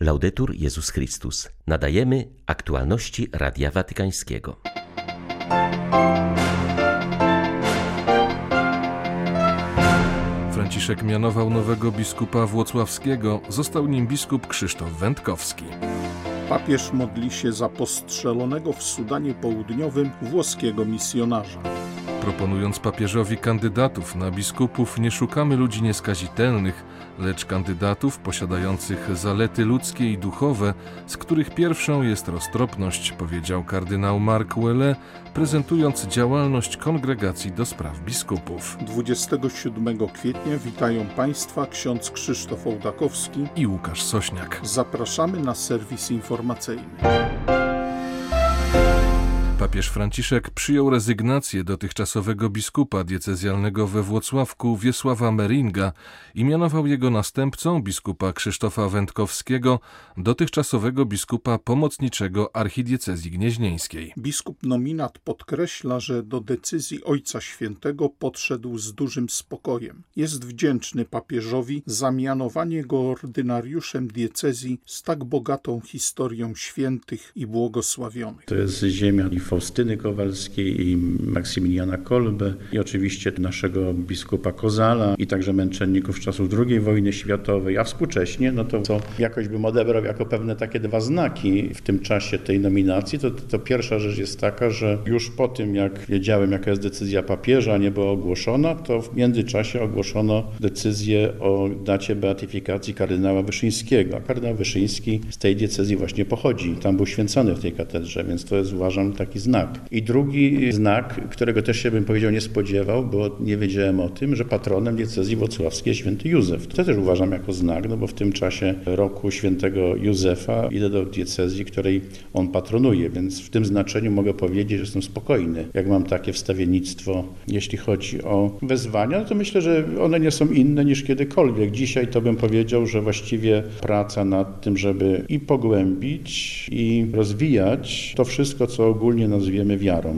Laudetur Jezus Chrystus. Nadajemy aktualności Radia Watykańskiego. Franciszek mianował nowego biskupa włocławskiego, został nim biskup Krzysztof Wędkowski. Papież modli się za postrzelonego w Sudanie Południowym włoskiego misjonarza. Proponując papieżowi kandydatów na biskupów, nie szukamy ludzi nieskazitelnych, lecz kandydatów posiadających zalety ludzkie i duchowe, z których pierwszą jest roztropność, powiedział kardynał Mark Welle, prezentując działalność kongregacji do spraw biskupów. 27 kwietnia witają Państwa ksiądz Krzysztof Ołdakowski i Łukasz Sośniak. Zapraszamy na serwis informacyjny. Papież Franciszek przyjął rezygnację dotychczasowego biskupa diecezjalnego we Włocławku Wiesława Meringa i mianował jego następcą biskupa Krzysztofa Wędkowskiego, dotychczasowego biskupa pomocniczego archidiecezji gnieźnieńskiej. Biskup nominat podkreśla, że do decyzji Ojca Świętego podszedł z dużym spokojem. Jest wdzięczny papieżowi za mianowanie go ordynariuszem diecezji z tak bogatą historią świętych i błogosławionych. To jest ziemia i Faustyny Kowalskiej i Maksymiliana Kolbe i oczywiście naszego biskupa Kozala i także męczenników czasów II wojny światowej, a współcześnie, no to co jakoś bym odebrał jako pewne takie dwa znaki w tym czasie tej nominacji, to, to pierwsza rzecz jest taka, że już po tym jak wiedziałem jaka jest decyzja papieża, nie była ogłoszona, to w międzyczasie ogłoszono decyzję o dacie beatyfikacji kardynała Wyszyńskiego, a kardynał Wyszyński z tej decyzji właśnie pochodzi, tam był święcony w tej katedrze, więc to jest uważam taki znak. I drugi znak, którego też się bym powiedział nie spodziewał, bo nie wiedziałem o tym, że patronem diecezji włocławskiej jest święty Józef. To też uważam jako znak, no bo w tym czasie roku świętego Józefa idę do diecezji, której on patronuje, więc w tym znaczeniu mogę powiedzieć, że jestem spokojny. Jak mam takie wstawiennictwo, jeśli chodzi o wezwania, no to myślę, że one nie są inne niż kiedykolwiek. Dzisiaj to bym powiedział, że właściwie praca nad tym, żeby i pogłębić, i rozwijać to wszystko, co ogólnie nazwiemy wiarą.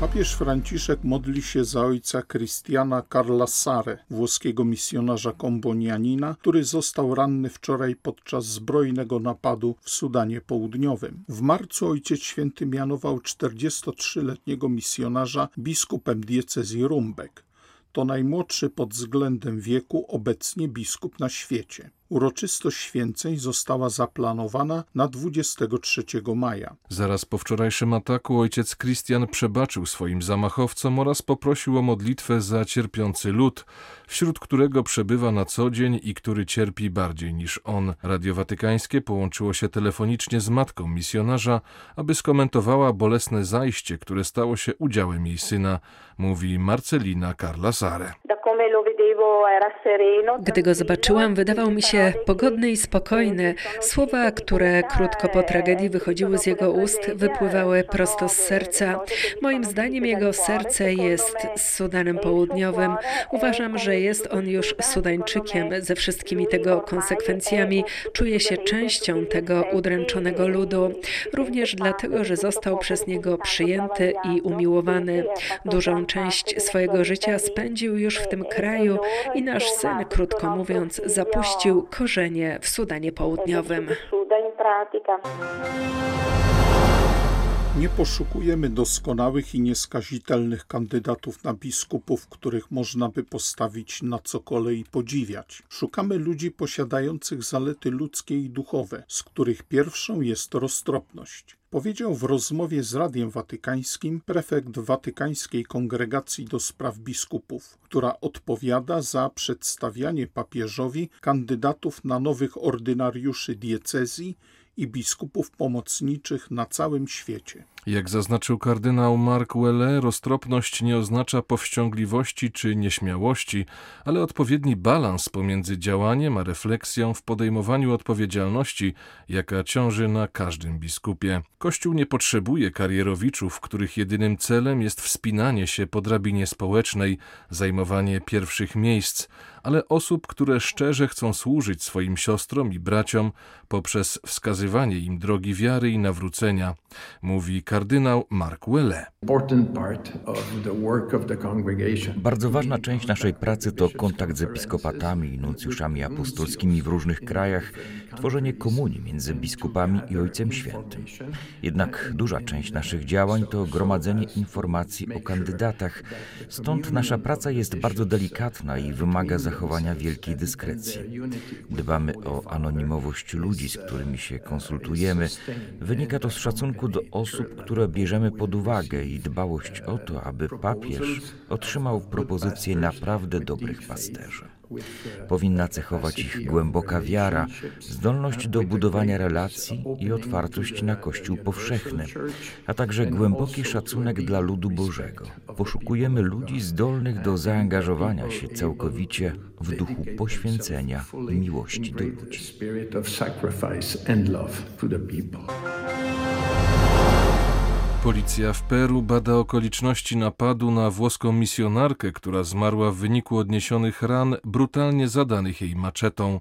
Papież Franciszek modli się za ojca Christiana Carla Sare, włoskiego misjonarza kombonianina, który został ranny wczoraj podczas zbrojnego napadu w Sudanie Południowym. W marcu ojciec święty mianował 43-letniego misjonarza biskupem diecezji Rumbek. To najmłodszy pod względem wieku obecnie biskup na świecie. Uroczystość święceń została zaplanowana na 23 maja. Zaraz po wczorajszym ataku ojciec Christian przebaczył swoim zamachowcom oraz poprosił o modlitwę za cierpiący lud, wśród którego przebywa na co dzień i który cierpi bardziej niż on. Radio Watykańskie połączyło się telefonicznie z matką misjonarza, aby skomentowała bolesne zajście, które stało się udziałem jej syna, mówi Marcelina Carla Sare. Gdy go zobaczyłam, wydawał mi się pogodny i spokojny. Słowa, które krótko po tragedii wychodziły z jego ust, wypływały prosto z serca. Moim zdaniem jego serce jest z Sudanem Południowym. Uważam, że jest on już Sudańczykiem ze wszystkimi tego konsekwencjami. Czuje się częścią tego udręczonego ludu. Również dlatego, że został przez niego przyjęty i umiłowany. Dużą część swojego życia spędził już w tym kraju i nasz syn, krótko mówiąc, zapuścił korzenie w Sudanie Południowym. Nie poszukujemy doskonałych i nieskazitelnych kandydatów na biskupów, których można by postawić na cokole i podziwiać. Szukamy ludzi posiadających zalety ludzkie i duchowe, z których pierwszą jest roztropność. Powiedział w rozmowie z Radiem Watykańskim prefekt Watykańskiej Kongregacji do Spraw Biskupów, która odpowiada za przedstawianie papieżowi kandydatów na nowych ordynariuszy diecezji i biskupów pomocniczych na całym świecie. Jak zaznaczył kardynał Mark Welle, roztropność nie oznacza powściągliwości czy nieśmiałości, ale odpowiedni balans pomiędzy działaniem a refleksją w podejmowaniu odpowiedzialności, jaka ciąży na każdym biskupie. Kościół nie potrzebuje karierowiczów, których jedynym celem jest wspinanie się po drabinie społecznej, zajmowanie pierwszych miejsc, ale osób, które szczerze chcą służyć swoim siostrom i braciom poprzez wskazywanie im drogi wiary i nawrócenia, mówi kardynał Mark Welle. Bardzo ważna część naszej pracy to kontakt z episkopatami i nuncjuszami apostolskimi w różnych krajach, tworzenie komunii między biskupami i Ojcem Świętym. Jednak duża część naszych działań to gromadzenie informacji o kandydatach, stąd nasza praca jest bardzo delikatna i wymaga zachowania wielkiej dyskrecji. Dbamy o anonimowość ludzi, z którymi się konsultujemy. Wynika to z szacunku do osób, które bierzemy pod uwagę i dbałość o to, aby papież otrzymał propozycje naprawdę dobrych pasterzy. Powinna cechować ich głęboka wiara, zdolność do budowania relacji i otwartość na Kościół powszechny, a także głęboki szacunek dla ludu Bożego. Poszukujemy ludzi zdolnych do zaangażowania się całkowicie w duchu poświęcenia i miłości do ludzi. Policja w Peru bada okoliczności napadu na włoską misjonarkę, która zmarła w wyniku odniesionych ran brutalnie zadanych jej maczetą.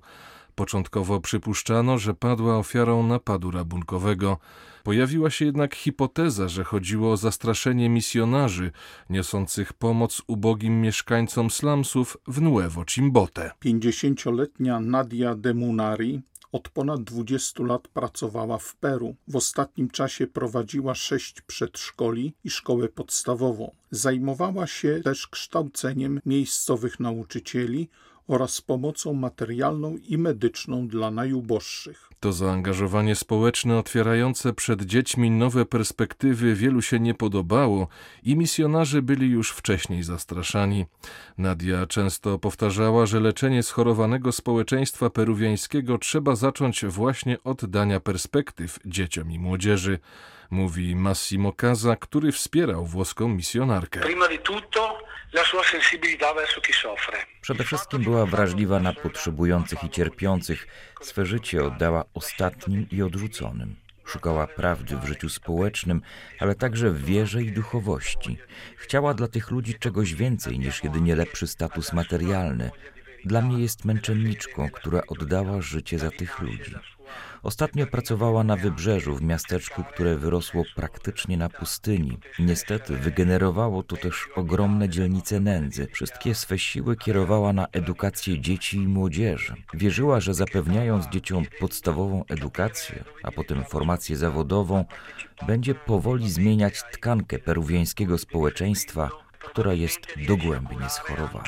Początkowo przypuszczano, że padła ofiarą napadu rabunkowego. Pojawiła się jednak hipoteza, że chodziło o zastraszenie misjonarzy niosących pomoc ubogim mieszkańcom slumsów w Nuevo Chimbote. 50-letnia Nadia Demunari od ponad 20 lat pracowała w Peru. W ostatnim czasie prowadziła sześć przedszkoli i szkołę podstawową. Zajmowała się też kształceniem miejscowych nauczycieli oraz pomocą materialną i medyczną dla najuboższych. To zaangażowanie społeczne otwierające przed dziećmi nowe perspektywy wielu się nie podobało i misjonarze byli już wcześniej zastraszani. Nadia często powtarzała, że leczenie schorowanego społeczeństwa peruwiańskiego trzeba zacząć właśnie od dania perspektyw dzieciom i młodzieży mówi Massimo Casa, który wspierał włoską misjonarkę. Przede wszystkim była wrażliwa na potrzebujących i cierpiących. Swe życie oddała ostatnim i odrzuconym. Szukała prawdy w życiu społecznym, ale także w wierze i duchowości. Chciała dla tych ludzi czegoś więcej niż jedynie lepszy status materialny. Dla mnie jest męczenniczką, która oddała życie za tych ludzi. Ostatnio pracowała na wybrzeżu, w miasteczku, które wyrosło praktycznie na pustyni. Niestety wygenerowało to też ogromne dzielnice nędzy. Wszystkie swe siły kierowała na edukację dzieci i młodzieży. Wierzyła, że zapewniając dzieciom podstawową edukację, a potem formację zawodową, będzie powoli zmieniać tkankę peruwiańskiego społeczeństwa, która jest dogłębnie schorowana.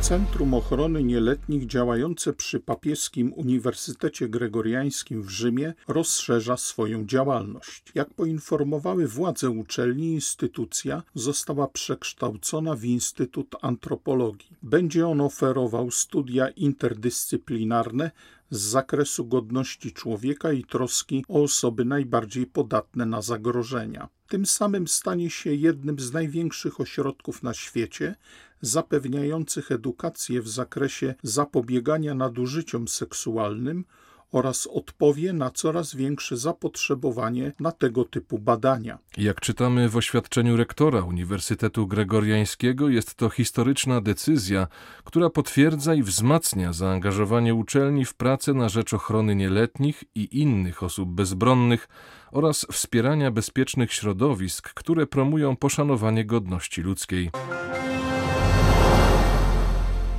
Centrum Ochrony Nieletnich działające przy Papieskim Uniwersytecie Gregoriańskim w Rzymie rozszerza swoją działalność. Jak poinformowały władze uczelni, instytucja została przekształcona w Instytut Antropologii. Będzie on oferował studia interdyscyplinarne z zakresu godności człowieka i troski o osoby najbardziej podatne na zagrożenia. Tym samym stanie się jednym z największych ośrodków na świecie zapewniających edukację w zakresie zapobiegania nadużyciom seksualnym oraz odpowie na coraz większe zapotrzebowanie na tego typu badania. Jak czytamy w oświadczeniu rektora Uniwersytetu Gregoriańskiego, jest to historyczna decyzja, która potwierdza i wzmacnia zaangażowanie uczelni w pracę na rzecz ochrony nieletnich i innych osób bezbronnych oraz wspierania bezpiecznych środowisk, które promują poszanowanie godności ludzkiej.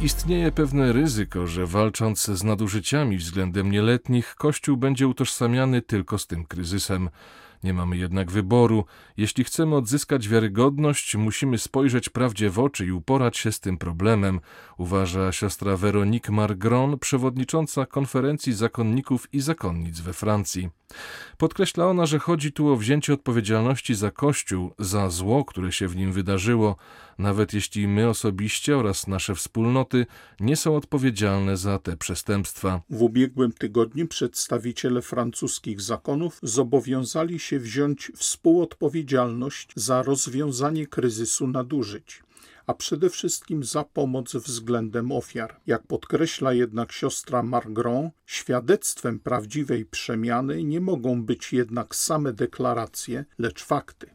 Istnieje pewne ryzyko, że walcząc z nadużyciami względem nieletnich, Kościół będzie utożsamiany tylko z tym kryzysem. Nie mamy jednak wyboru. Jeśli chcemy odzyskać wiarygodność, musimy spojrzeć prawdzie w oczy i uporać się z tym problemem, uważa siostra Veronique Margron, przewodnicząca konferencji zakonników i zakonnic we Francji. Podkreśla ona, że chodzi tu o wzięcie odpowiedzialności za Kościół, za zło, które się w nim wydarzyło, nawet jeśli my osobiście oraz nasze wspólnoty nie są odpowiedzialne za te przestępstwa. W ubiegłym tygodniu przedstawiciele francuskich zakonów zobowiązali się wziąć współodpowiedzialność za rozwiązanie kryzysu nadużyć a przede wszystkim za pomoc względem ofiar. Jak podkreśla jednak siostra Margron, świadectwem prawdziwej przemiany nie mogą być jednak same deklaracje, lecz fakty.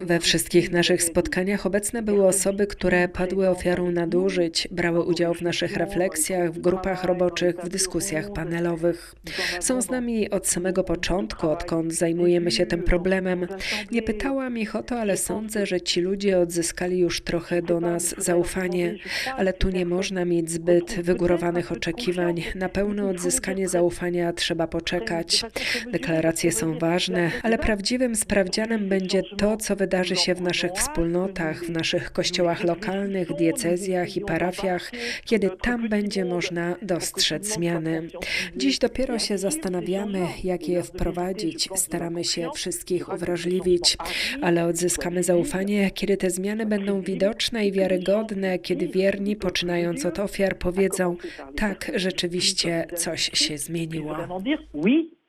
We wszystkich naszych spotkaniach obecne były osoby, które padły ofiarą nadużyć, brały udział w naszych refleksjach, w grupach roboczych, w dyskusjach panelowych. Są z nami od samego początku, odkąd zajmujemy się tym problemem. Nie pytałam ich o to, ale sądzę, że ci ludzie odzyskali już trochę do nas zaufanie, ale tu nie można mieć zbyt wygórowanych oczekiwań. Na pełne odzyskanie zaufania trzeba poczekać. Deklaracje są ważne, ale prawdziwym sprawdzianem będzie to, co wydarzy się w naszych wspólnotach, w naszych kościołach lokalnych, diecezjach i parafiach, kiedy tam będzie można dostrzec zmiany. Dziś dopiero się zastanawiamy, jak je wprowadzić. Staramy się wszystkich uwrażliwić, ale odzyskamy zaufanie, kiedy te zmiany będą widoczne i wiarygodne, kiedy wierni, poczynając od ofiar, powiedzą: tak, rzeczywiście coś się zmieniło.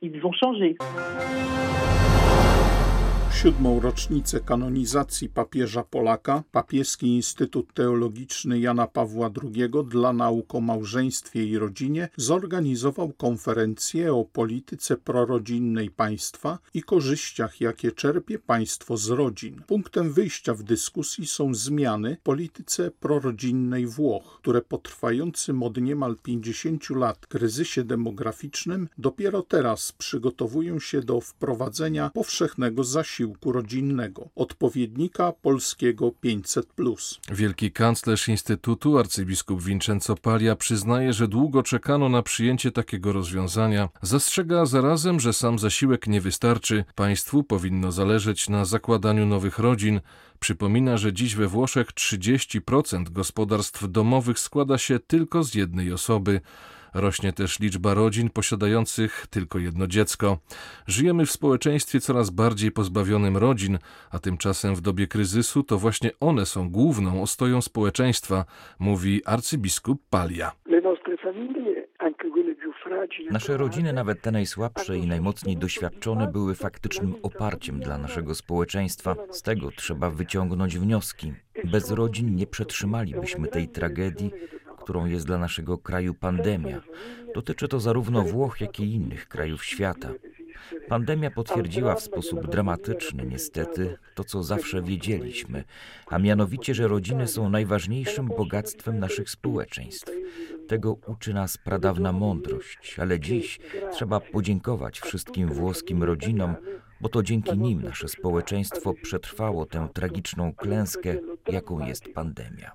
ils ont changé. Siódmą rocznicę kanonizacji papieża Polaka Papieski Instytut Teologiczny Jana Pawła II dla nauk o małżeństwie i rodzinie zorganizował konferencję o polityce prorodzinnej państwa i korzyściach, jakie czerpie państwo z rodzin. Punktem wyjścia w dyskusji są zmiany w polityce prorodzinnej Włoch, które po trwającym od niemal 50 lat kryzysie demograficznym dopiero teraz przygotowują się do wprowadzenia powszechnego zasiłku wysiłku rodzinnego, odpowiednika polskiego 500. Wielki kanclerz Instytutu, arcybiskup Vincenzo Palia, przyznaje, że długo czekano na przyjęcie takiego rozwiązania. Zastrzega zarazem, że sam zasiłek nie wystarczy. Państwu powinno zależeć na zakładaniu nowych rodzin. Przypomina, że dziś we Włoszech 30% gospodarstw domowych składa się tylko z jednej osoby. Rośnie też liczba rodzin posiadających tylko jedno dziecko. Żyjemy w społeczeństwie coraz bardziej pozbawionym rodzin, a tymczasem w dobie kryzysu to właśnie one są główną ostoją społeczeństwa, mówi arcybiskup Palia. Nasze rodziny, nawet te najsłabsze i najmocniej doświadczone, były faktycznym oparciem dla naszego społeczeństwa. Z tego trzeba wyciągnąć wnioski. Bez rodzin nie przetrzymalibyśmy tej tragedii, którą jest dla naszego kraju pandemia. Dotyczy to zarówno Włoch, jak i innych krajów świata. Pandemia potwierdziła w sposób dramatyczny, niestety, to co zawsze wiedzieliśmy, a mianowicie, że rodziny są najważniejszym bogactwem naszych społeczeństw. Tego uczy nas pradawna mądrość, ale dziś trzeba podziękować wszystkim włoskim rodzinom, bo to dzięki nim nasze społeczeństwo przetrwało tę tragiczną klęskę, jaką jest pandemia.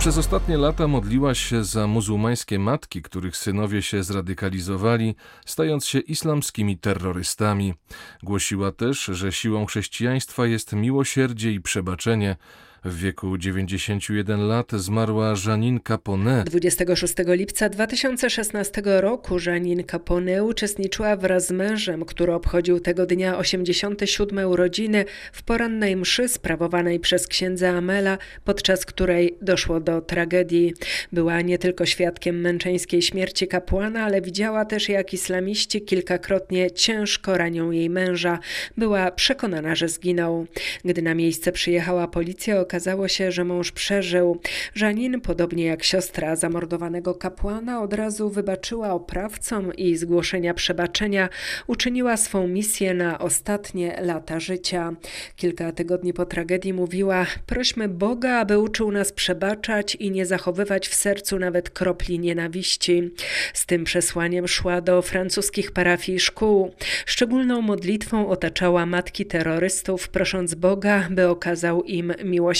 Przez ostatnie lata modliła się za muzułmańskie matki, których synowie się zradykalizowali, stając się islamskimi terrorystami. Głosiła też, że siłą chrześcijaństwa jest miłosierdzie i przebaczenie, w wieku 91 lat zmarła Janine Capone. 26 lipca 2016 roku Janine Capone uczestniczyła wraz z mężem, który obchodził tego dnia 87 urodziny w porannej mszy sprawowanej przez księdza Amela, podczas której doszło do tragedii. Była nie tylko świadkiem męczeńskiej śmierci kapłana, ale widziała też jak islamiści kilkakrotnie ciężko ranią jej męża. Była przekonana, że zginął. Gdy na miejsce przyjechała policja, okazało się, że mąż przeżył. Żanin, podobnie jak siostra zamordowanego kapłana, od razu wybaczyła oprawcom i zgłoszenia przebaczenia uczyniła swą misję na ostatnie lata życia. Kilka tygodni po tragedii mówiła: Prośmy Boga, aby uczył nas przebaczać i nie zachowywać w sercu nawet kropli nienawiści. Z tym przesłaniem szła do francuskich parafii szkół. Szczególną modlitwą otaczała matki terrorystów, prosząc Boga, by okazał im miłosierdzie